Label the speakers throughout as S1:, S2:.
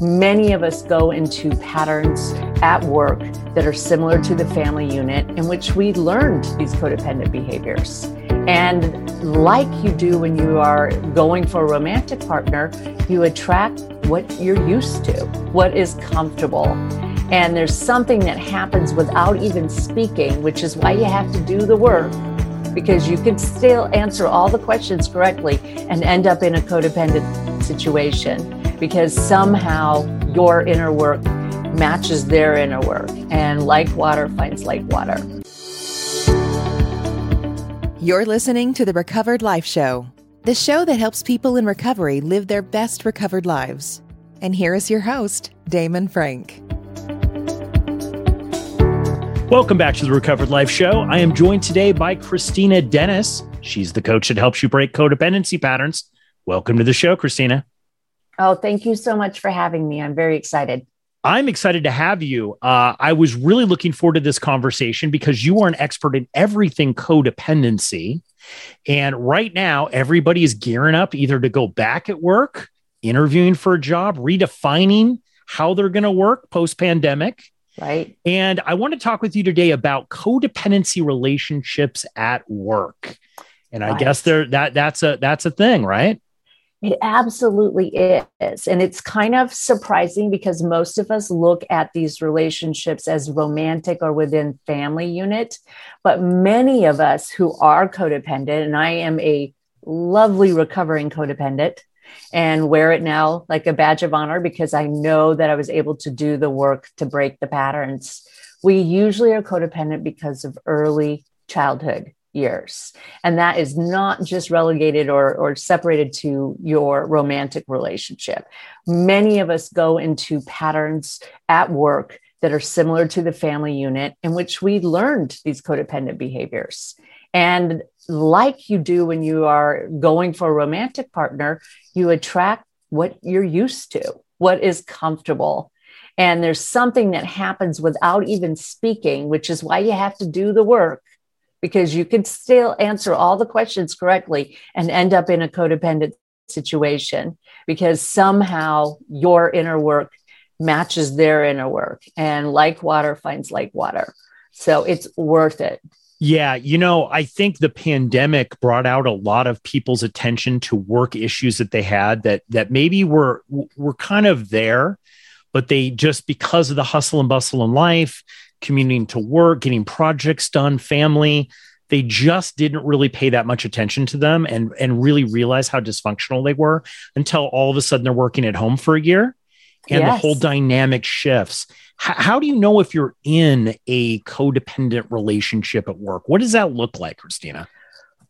S1: Many of us go into patterns at work that are similar to the family unit in which we learned these codependent behaviors. And like you do when you are going for a romantic partner, you attract what you're used to, what is comfortable. And there's something that happens without even speaking, which is why you have to do the work because you can still answer all the questions correctly and end up in a codependent situation because somehow your inner work matches their inner work. And like water finds like water.
S2: You're listening to the Recovered Life Show, the show that helps people in recovery live their best recovered lives. And here is your host, Damon Frank.
S3: Welcome back to the Recovered Life Show. I am joined today by Kristina Dennis. She's the coach that helps you break codependency patterns. Welcome to the show, Kristina.
S1: Oh, thank you so much for having me. I'm very excited.
S3: I'm excited to have you. Uh, I was really looking forward to this conversation because you are an expert in everything codependency. And right now, everybody is gearing up either to go back at work, interviewing for a job, redefining how they're going to work post pandemic.
S1: Right.
S3: And I want to talk with you today about codependency relationships at work. And I guess there that that's a that's a thing, right?
S1: It absolutely is. And it's kind of surprising because most of us look at these relationships as romantic or within family unit. But many of us who are codependent, and I am a lovely recovering codependent and wear it now like a badge of honor because I know that I was able to do the work to break the patterns. We usually are codependent because of early childhood years. And that is not just relegated or, or separated to your romantic relationship. Many of us go into patterns at work that are similar to the family unit in which we learned these codependent behaviors. And like you do when you are going for a romantic partner, you attract what you're used to, what is comfortable. And there's something that happens without even speaking, which is why you have to do the work because you can still answer all the questions correctly and end up in a codependent situation because somehow your inner work matches their inner work and like water finds like water. So it's worth it.
S3: Yeah, you know, I think the pandemic brought out a lot of people's attention to work issues that they had that that maybe were were kind of there, but they just because of the hustle and bustle in life, commuting to work, getting projects done, family. They just didn't really pay that much attention to them and, and really realize how dysfunctional they were until all of a sudden they're working at home for a year and yes. the whole dynamic shifts. H- how do you know if you're in a codependent relationship at work? What does that look like, Kristina?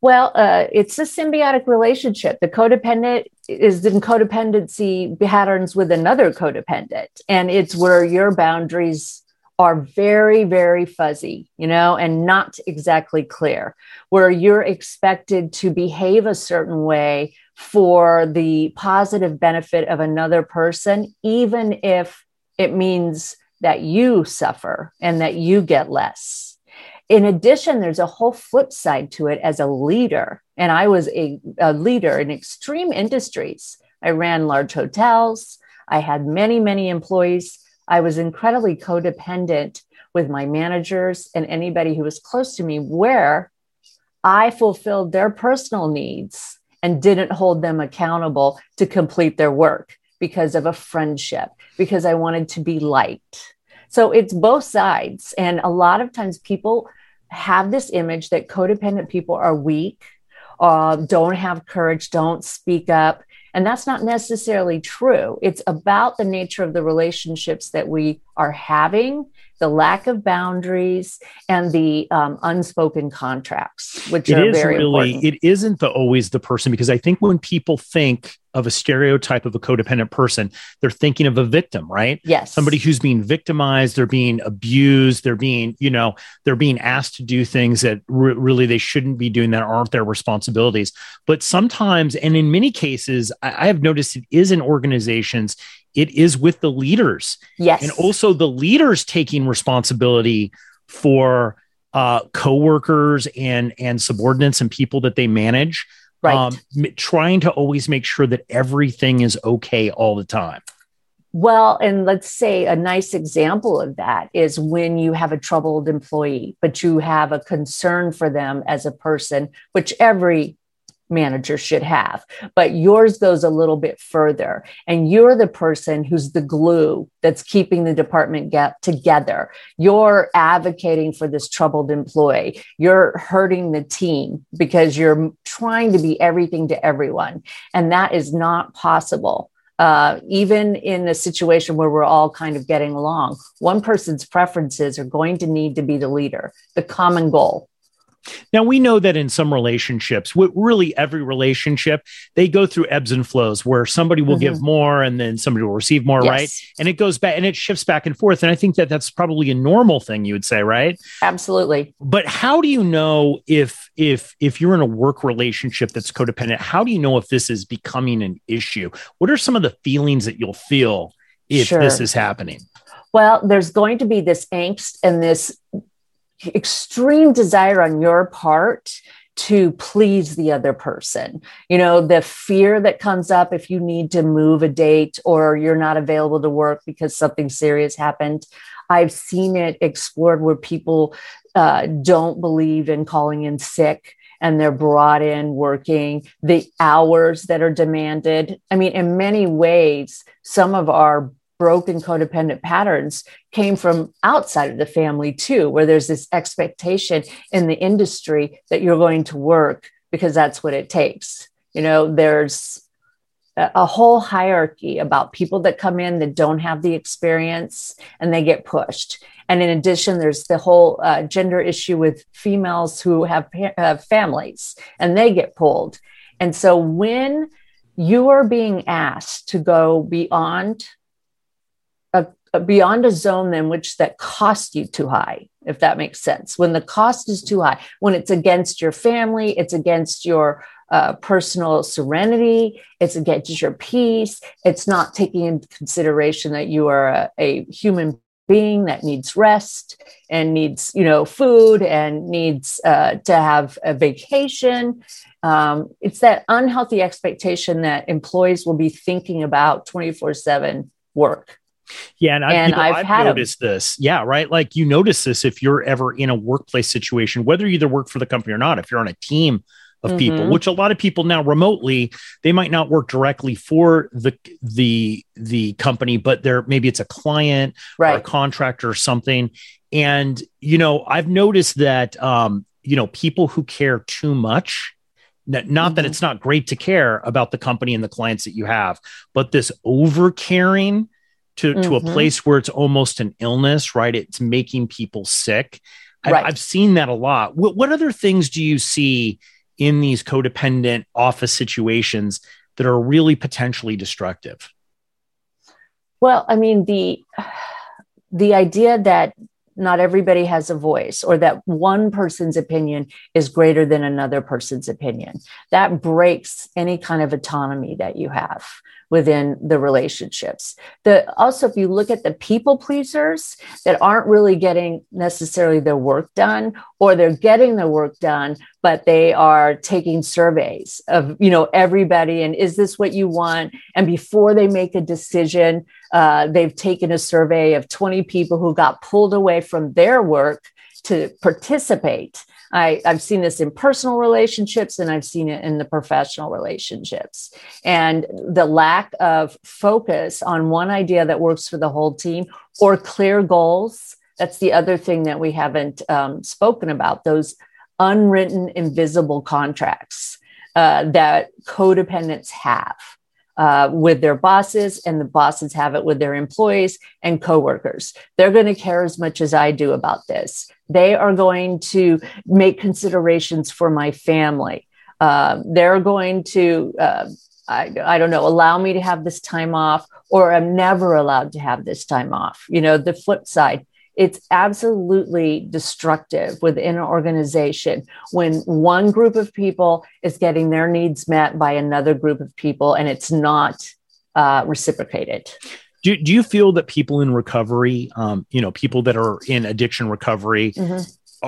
S1: Well, uh, it's a symbiotic relationship. The codependent is in codependency patterns with another codependent, and it's where your boundaries are very, very fuzzy, you know, and not exactly clear, where you're expected to behave a certain way for the positive benefit of another person, even if it means that you suffer and that you get less. In addition, there's a whole flip side to it as a leader. And I was a, a leader in extreme industries. I ran large hotels. I had many, many employees I was incredibly codependent with my managers and anybody who was close to me, where I fulfilled their personal needs and didn't hold them accountable to complete their work because of a friendship, because I wanted to be liked. So it's both sides. And a lot of times people have this image that codependent people are weak, uh, don't have courage, don't speak up. And that's not necessarily true. It's about the nature of the relationships that we are having, the lack of boundaries, and the um, unspoken contracts, which it are very really, important.
S3: It isn't the, always the person because I think when people think of a stereotype of a codependent person, they're thinking of a victim, right?
S1: Yes.
S3: Somebody who's being victimized, they're being abused, they're being, you know, they're being asked to do things that re- really they shouldn't be doing that aren't their responsibilities. But sometimes, and in many cases, I, I have noticed it is in organizations, it is with the leaders.
S1: Yes.
S3: And also the leaders taking responsibility for uh, coworkers and and subordinates and people that they manage
S1: right. Um,
S3: trying to always make sure that everything is okay all the time.
S1: Well, and let's say a nice example of that is when you have a troubled employee, but you have a concern for them as a person, which every manager should have. But yours goes a little bit further. And you're the person who's the glue that's keeping the department get together. You're advocating for this troubled employee. You're hurting the team because you're trying to be everything to everyone. And that is not possible uh, even in a situation where we're all kind of getting along, one person's preferences are going to need to be the leader, the common goal.
S3: Now we know that in some relationships, what really every relationship, they go through ebbs and flows where somebody will mm-hmm. give more and then somebody will receive more, yes. right? And it goes back and it shifts back and forth. And I think that that's probably a normal thing you would say, right?
S1: Absolutely.
S3: But how do you know if if if you're in a work relationship that's codependent? How do you know if this is becoming an issue? What are some of the feelings that you'll feel if sure. this is happening?
S1: Well, there's going to be this angst and this extreme desire on your part to please the other person. You know, the fear that comes up if you need to move a date or you're not available to work because something serious happened. I've seen it explored where people uh, don't believe in calling in sick and they're brought in working the hours that are demanded. I mean, in many ways, some of our broken codependent patterns came from outside of the family too where there's this expectation in the industry that you're going to work because that's what it takes. You know there's a whole hierarchy about people that come in that don't have the experience and they get pushed. And in addition there's the whole uh, gender issue with females who have, have families and they get pulled. And so when you are being asked to go beyond beyond a zone in which that cost you too high if that makes sense. When the cost is too high when it's against your family it's against your uh, personal serenity it's against your peace it's not taking into consideration that you are a, a human being that needs rest and needs you know food and needs uh, to have a vacation. Um, it's that unhealthy expectation that employees will be thinking about 24 7 work
S3: yeah, and, and I, have I've noticed them. this. Yeah, right. Like you notice this if you're ever in a workplace situation, whether you either work for the company or not. If you're on a team of mm-hmm. people, which a lot of people now remotely, they might not work directly for the the the company, but they're maybe it's a client right. or a contractor or something. And you know, I've noticed that um, you know people who care too much not mm-hmm. that it's not great to care about the company and the clients that you have, but this over caring to, mm-hmm. to a mm-hmm. place where it's almost an illness, right? It's making people sick. Right. I've, seen that a lot. What, what other things do you see in these codependent office situations that are really potentially destructive?
S1: Well, I mean, the the idea that not everybody has a voice or that one person's opinion is greater than another person's opinion that breaks any kind of autonomy that you have within the relationships. The also, if you look at the people pleasers that aren't really getting necessarily their work done, or they're getting their work done, but they are taking surveys of you know everybody and is this what you want? And before they make a decision, uh, they've taken a survey of 20 people who got pulled away from their work to participate I, I've seen this in personal relationships and I've seen it in the professional relationships. And the lack of focus on one idea that works for the whole team or clear goals. That's the other thing that we haven't um, spoken about those unwritten, invisible contracts uh, that codependents have uh, with their bosses, and the bosses have it with their employees and coworkers. They're going to care as much as I do about this. They are going to make considerations for my family. Uh, they're going to, uh, I, I don't know, allow me to have this time off, or I'm never allowed to have this time off. You know, the flip side it's absolutely destructive within an organization when one group of people is getting their needs met by another group of people and it's not uh, reciprocated.
S3: Do, do you feel that people in recovery, um, you know, people that are in addiction recovery, mm-hmm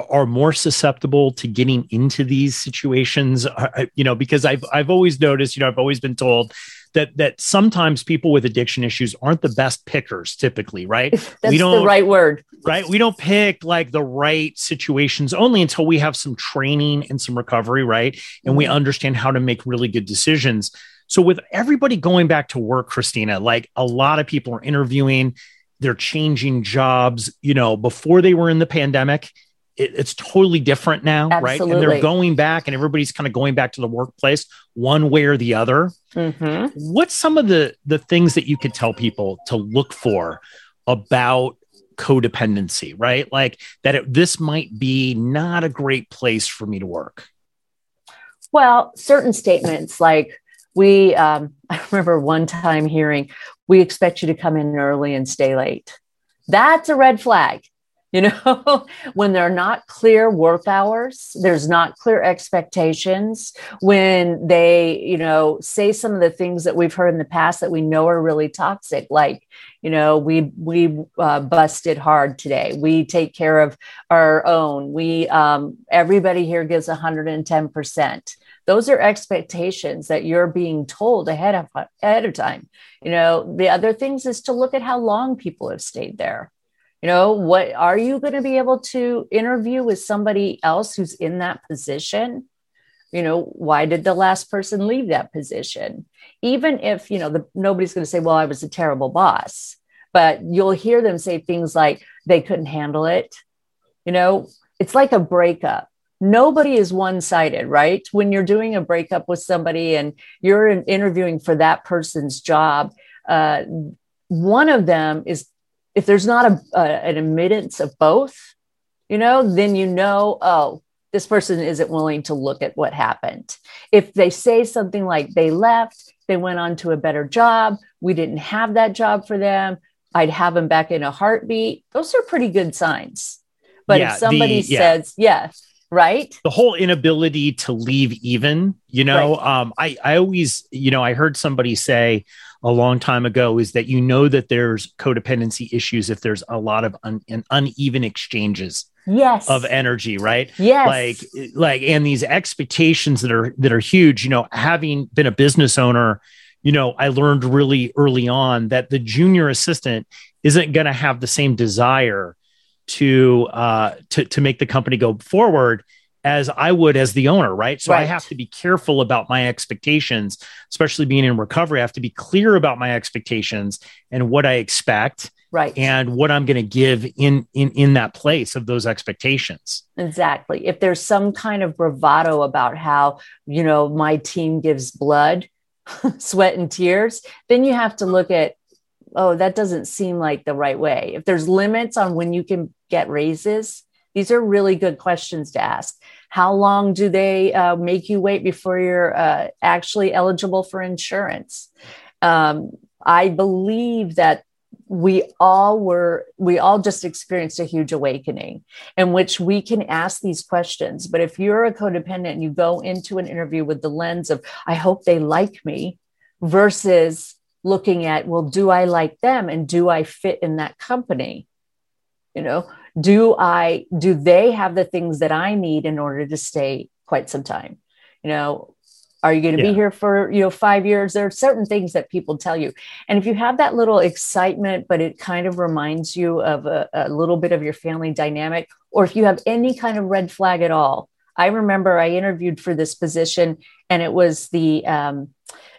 S3: are more susceptible to getting into these situations you know because i've i've always noticed you know i've always been told that that sometimes people with addiction issues aren't the best pickers typically, right?
S1: That's we don't, the right word.
S3: Right? We don't pick like the right situations only until we have some training and some recovery, right? And mm-hmm. we understand how to make really good decisions. So with everybody going back to work, Kristina, like a lot of people are interviewing, they're changing jobs, you know, before they were in the pandemic it, it's totally different now, Absolutely. right? And they're going back, and everybody's kind of going back to the workplace one way or the other. Mm-hmm. What's some of the the things that you could tell people to look for about codependency, right? Like that it, this might be not a great place for me to work.
S1: Well, certain statements like we, um, I remember one time hearing, we expect you to come in early and stay late. That's a red flag you know when there are not clear work hours there's not clear expectations when they you know say some of the things that we've heard in the past that we know are really toxic like you know we we uh, busted hard today. We take care of our own. We um, everybody here gives 110% those are expectations that you're being told ahead of ahead of time. You know the other things is to look at how long people have stayed there you know what are you going to be able to interview with somebody else who's in that position? You know why did the last person leave that position? Even if you know the, nobody's going to say well i was a terrible boss but you'll hear them say things like they couldn't handle it. You know it's like a breakup. Nobody is one-sided right? When you're doing a breakup with somebody and you're interviewing for that person's job uh, one of them is if there's not a, a, an admittance of both, you know, then you know, oh, this person isn't willing to look at what happened. If they say something like they left, they went on to a better job, we didn't have that job for them, I'd have them back in a heartbeat. Those are pretty good signs. But yeah, if somebody the, yeah. says, yes, right
S3: the whole inability to leave even you know right. um i i always you know i heard somebody say a long time ago is that you know that there's codependency issues if there's a lot of un, uneven exchanges
S1: yes.
S3: of energy right?
S1: Yes.
S3: Like like and these expectations that are that are huge you know having been a business owner you know i learned really early on that the junior assistant isn't going to have the same desire to uh to to make the company go forward as I would as the owner, right? So right. I have to be careful about my expectations, especially being in recovery. I have to be clear about my expectations and what I expect,
S1: right?
S3: And what I'm going to give in in in that place of those expectations.
S1: Exactly. If there's some kind of bravado about how you know my team gives blood, sweat, and tears, then you have to look at oh that doesn't seem like the right way. If there's limits on when you can get raises these are really good questions to ask. How long do they uh, make you wait before you're uh, actually eligible for insurance? Um, I believe that we all were we all just experienced a huge awakening in which we can ask these questions but if you're a codependent and you go into an interview with the lens of i hope they like me versus looking at well do i like them and do i fit in that company you know do i do they have the things that i need in order to stay quite some time? You know are you going to yeah. be here for you know five years? There are certain things that people tell you. And if you have that little excitement but it kind of reminds you of a, a little bit of your family dynamic or if you have any kind of red flag at all i remember i interviewed for this position and it was the um,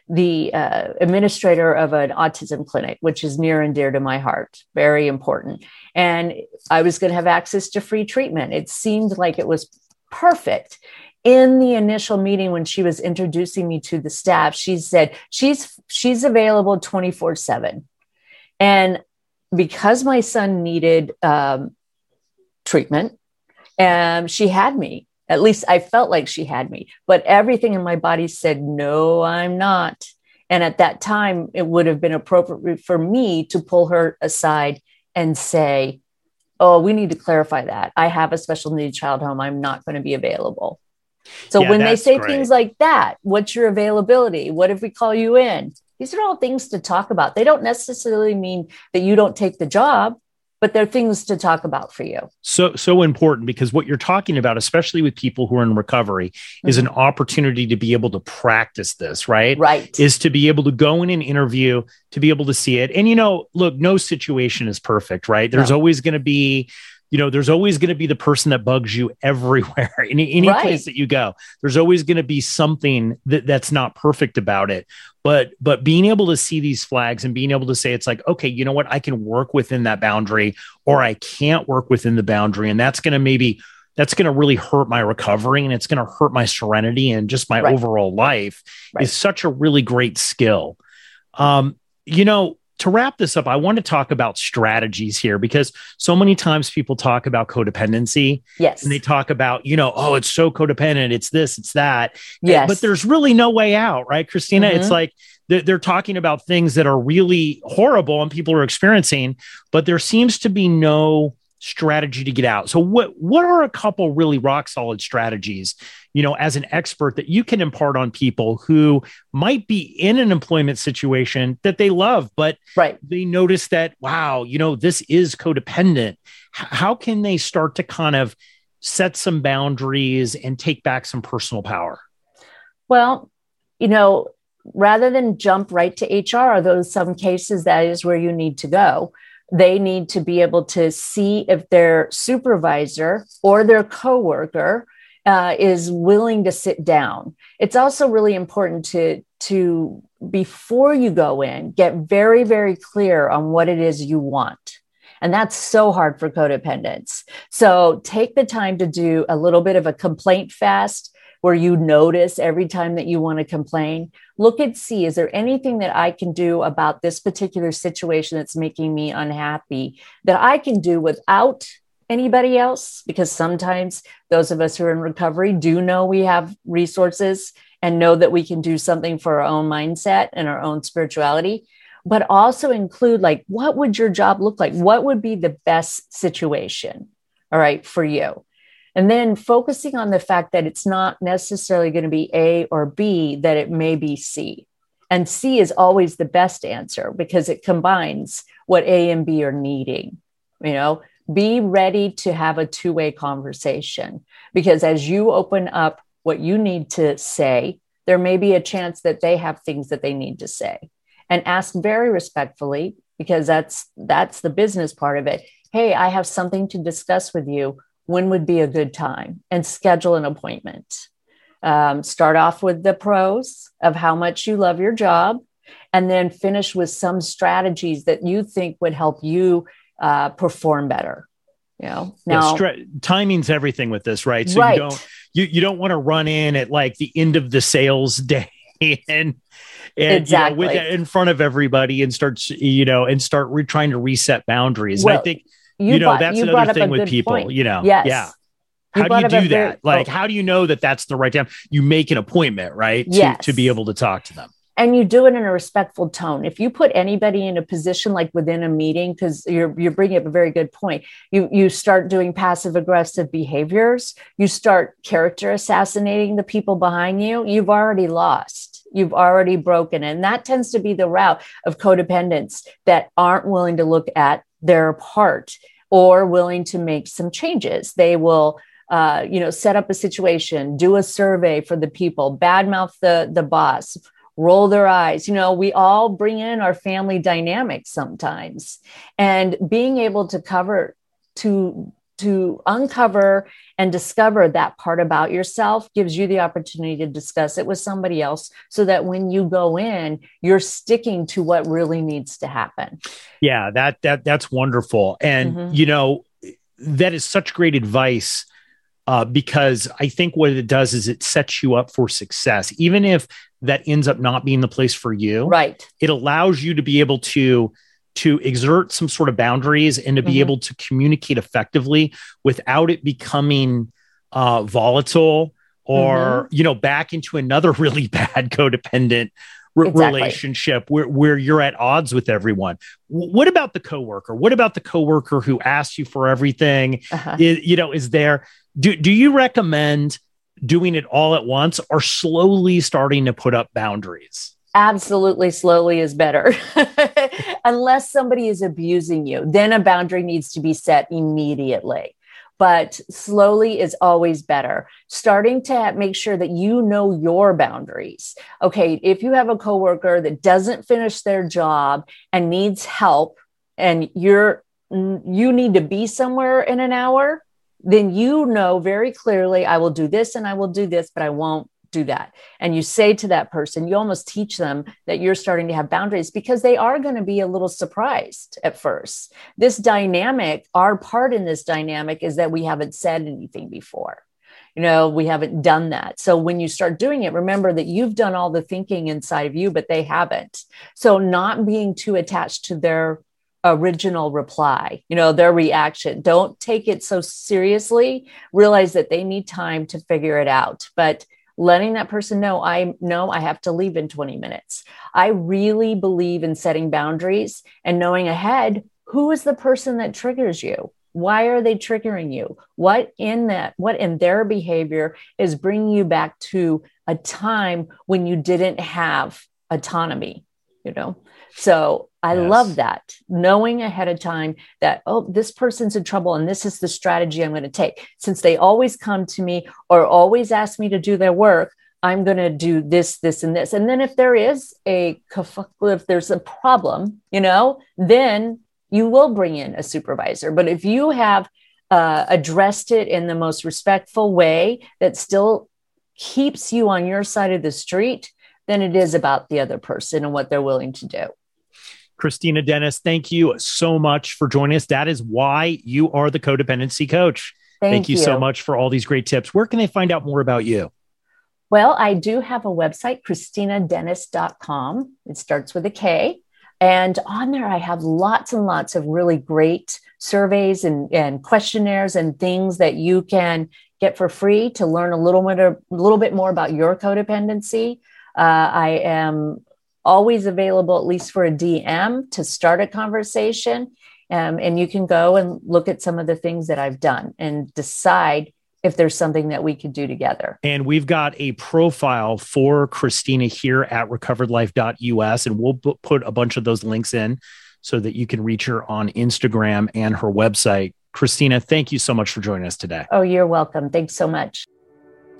S1: the uh, administrator of an autism clinic, which is near and dear to my heart, very important. And I was going to have access to free treatment. It seemed like it was perfect. In the initial meeting, when she was introducing me to the staff, she said she's she's available twenty four seven, and because my son needed um, treatment, um, she had me at least I felt like she had me, but everything in my body said, no, I'm not. And at that time, it would have been appropriate for me to pull her aside and say, Oh, we need to clarify that. I have a special needs child home. I'm not going to be available. So yeah, when they say great. things like that, what's your availability? What if we call you in? These are all things to talk about. They don't necessarily mean that you don't take the job. But they're things to talk about for you.
S3: So so important because what you're talking about, especially with people who are in recovery, mm-hmm. is an opportunity to be able to practice this, right?
S1: Right.
S3: Is to be able to go in an interview, to be able to see it. And you know, look, no situation is perfect, right? There's no. always going to be you know, there's always going to be the person that bugs you everywhere, any, any right. place that you go. There's always going to be something that, that's not perfect about it but but being able to see these flags and being able to say it's like okay you know what i can work within that boundary or i can't work within the boundary and that's going to maybe that's going to really hurt my recovery and it's going to hurt my serenity and just my right. overall life right. is such a really great skill um you know to wrap this up, I want to talk about strategies here because so many times people talk about codependency.
S1: Yes.
S3: And they talk about, you know, oh, it's so codependent, it's this, it's that.
S1: Yes.
S3: But there's really no way out, right, Kristina? Mm-hmm. It's like they're, they're talking about things that are really horrible and people are experiencing, but there seems to be no strategy to get out. So what what are a couple really rock solid strategies, you know, as an expert that you can impart on people who might be in an employment situation that they love but
S1: right.
S3: they notice that wow, you know, this is codependent. H- how can they start to kind of set some boundaries and take back some personal power?
S1: Well, you know, rather than jump right to HR, are those some cases that is where you need to go they need to be able to see if their supervisor or their coworker uh, is willing to sit down. It's also really important to to before you go in, get very very clear on what it is you want. And that's so hard for codependents. So take the time to do a little bit of a complaint fast where you notice every time that you want to complain. Look and see is there anything that I can do about this particular situation that's making me unhappy that I can do without anybody else? Because sometimes those of us who are in recovery do know we have resources and know that we can do something for our own mindset and our own spirituality but also include like what would your job look like what would be the best situation all right for you and then focusing on the fact that it's not necessarily going to be A or B, that it may be C. And C is always the best answer because it combines what A and B are needing. You know, be ready to have a two way conversation because as you open up what you need to say, there may be a chance that they have things that they need to say and ask very respectfully because that's that's the business part of it hey i have something to discuss with you when would be a good time and schedule an appointment. Um, start off with the pros of how much you love your job, and then finish with some strategies that you think would help you uh, perform better. You know,
S3: now yeah, stra- timing's everything with this, right? So
S1: right.
S3: you don't you you don't want to run in at like the end of the sales day and and
S1: exactly.
S3: you know, with in front of everybody and start you know and start re- trying to reset boundaries. Well, and I think you, you know brought, that's you another thing with people
S1: point.
S3: you know
S1: yes.
S3: yeah. How do you do that very, like oh. how do you know that that's the right time? You make an appointment right to,
S1: yes.
S3: to be able to talk to them.
S1: And you do it in a respectful tone. If you put anybody in a position like within a meeting because you're you're bringing up a very good point. You you start doing passive aggressive behaviors. You start character assassinating the people behind you. You've already lost. You've already broken. And that tends to be the route of codependents that aren't willing to look at their part or willing to make some changes. They will, uh, you know, set up a situation, do a survey for the people, badmouth the the boss, roll their eyes. You know, we all bring in our family dynamics sometimes, and being able to cover to to uncover and discover that part about yourself gives you the opportunity to discuss it with somebody else so that when you go in you're sticking to what really needs to happen
S3: yeah that that that's wonderful and mm-hmm. you know that is such great advice uh, because I think what it does is it sets you up for success, even if that ends up not being the place for you.
S1: Right.
S3: It allows you to be able to to exert some sort of boundaries and to be mm-hmm. able to communicate effectively without it becoming uh, volatile or mm-hmm. you know back into another really bad codependent re- exactly. relationship where, where you're at odds with everyone w- what about the coworker what about the coworker who asks you for everything uh-huh. is, you know is there do, do you recommend doing it all at once or slowly starting to put up boundaries
S1: absolutely slowly is better. Unless somebody is abusing you then a boundary needs to be set immediately. But slowly is always better. Starting to make sure that you know your boundaries. Okay if you have a coworker that doesn't finish their job and needs help and you're you need to be somewhere in an hour then you know very clearly i will do this and i will do this but i won't do that. And you say to that person, you almost teach them that you're starting to have boundaries because they are going to be a little surprised at first. This dynamic, our part in this dynamic is that we haven't said anything before. You know, we haven't done that. So when you start doing it, remember that you've done all the thinking inside of you, but they haven't. So not being too attached to their original reply, you know, their reaction. Don't take it so seriously. Realize that they need time to figure it out. But letting that person know I know I have to leave in 20 minutes. I really believe in setting boundaries and knowing ahead who is the person that triggers you. Why are they triggering you? What in that, what in their behavior is bringing you back to a time when you didn't have autonomy, you know? So I yes. love that knowing ahead of time that, oh, this person's in trouble and this is the strategy I'm going to take. Since they always come to me or always ask me to do their work, I'm going to do this, this, and this. And then if there is a, if there's a problem, you know, then you will bring in a supervisor. But if you have uh, addressed it in the most respectful way that still keeps you on your side of the street, then it is about the other person and what they're willing to do.
S3: Kristina Dennis, thank you so much for joining us. That is why you are the codependency coach. Thank, thank you, you so much for all these great tips. Where can they find out more about you?
S1: Well, I do have a website, kristinadennis.com. It starts with a K. And on there, I have lots and lots of really great surveys and, and questionnaires and things that you can get for free to learn a little bit, a little bit more about your codependency. Uh, I am always available, at least for a DM, to start a conversation. Um, and you can go and look at some of the things that I've done and decide if there's something that we could do together.
S3: And we've got a profile for Kristina here at recoveredlife.us, and we'll put a bunch of those links in so that you can reach her on Instagram and her website. Kristina, thank you so much for joining us today.
S1: Oh, you're welcome. Thanks so much.